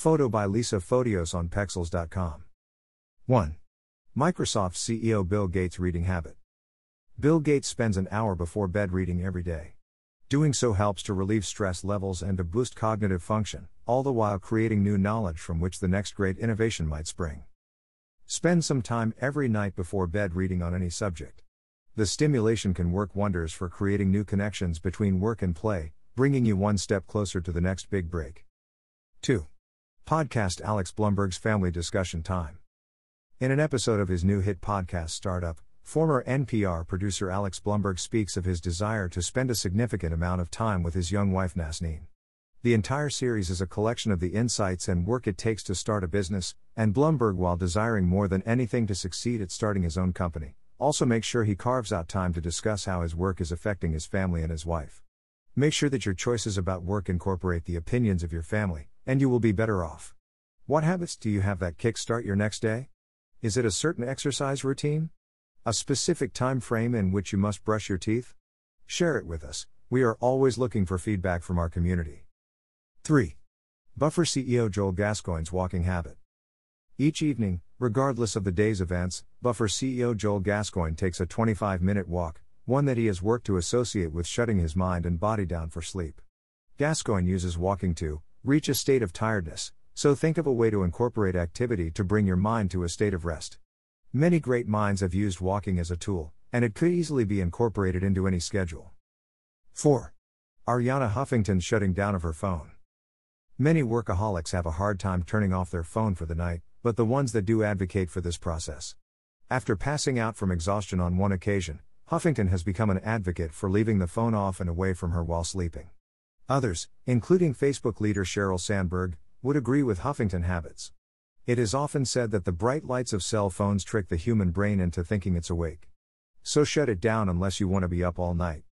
Photo by Lisa Fotios on Pexels.com. 1. Microsoft CEO Bill Gates reading habit. Bill Gates spends an hour before bed reading every day. Doing so helps to relieve stress levels and to boost cognitive function, all the while creating new knowledge from which the next great innovation might spring. Spend some time every night before bed reading on any subject. The stimulation can work wonders for creating new connections between work and play, bringing you one step closer to the next big break. 2. Podcast Alex Blumberg's Family Discussion Time. In an episode of his new hit podcast Startup, former NPR producer Alex Blumberg speaks of his desire to spend a significant amount of time with his young wife Nasneen. The entire series is a collection of the insights and work it takes to start a business, and Blumberg, while desiring more than anything to succeed at starting his own company, also makes sure he carves out time to discuss how his work is affecting his family and his wife. Make sure that your choices about work incorporate the opinions of your family, and you will be better off. What habits do you have that kickstart your next day? Is it a certain exercise routine? A specific time frame in which you must brush your teeth? Share it with us. We are always looking for feedback from our community. 3. Buffer CEO Joel Gascoigne's walking habit. Each evening, regardless of the day's events, Buffer CEO Joel Gascoigne takes a 25 minute walk, one that he has worked to associate with shutting his mind and body down for sleep. Gascoigne uses walking to reach a state of tiredness, so think of a way to incorporate activity to bring your mind to a state of rest. Many great minds have used walking as a tool, and it could easily be incorporated into any schedule. 4. Arianna Huffington's shutting down of her phone. Many workaholics have a hard time turning off their phone for the night, but the ones that do advocate for this process. After passing out from exhaustion on one occasion, Huffington has become an advocate for leaving the phone off and away from her while sleeping. Others, including Facebook leader Sheryl Sandberg, would agree with Huffington habits. It is often said that the bright lights of cell phones trick the human brain into thinking it's awake. So shut it down unless you want to be up all night.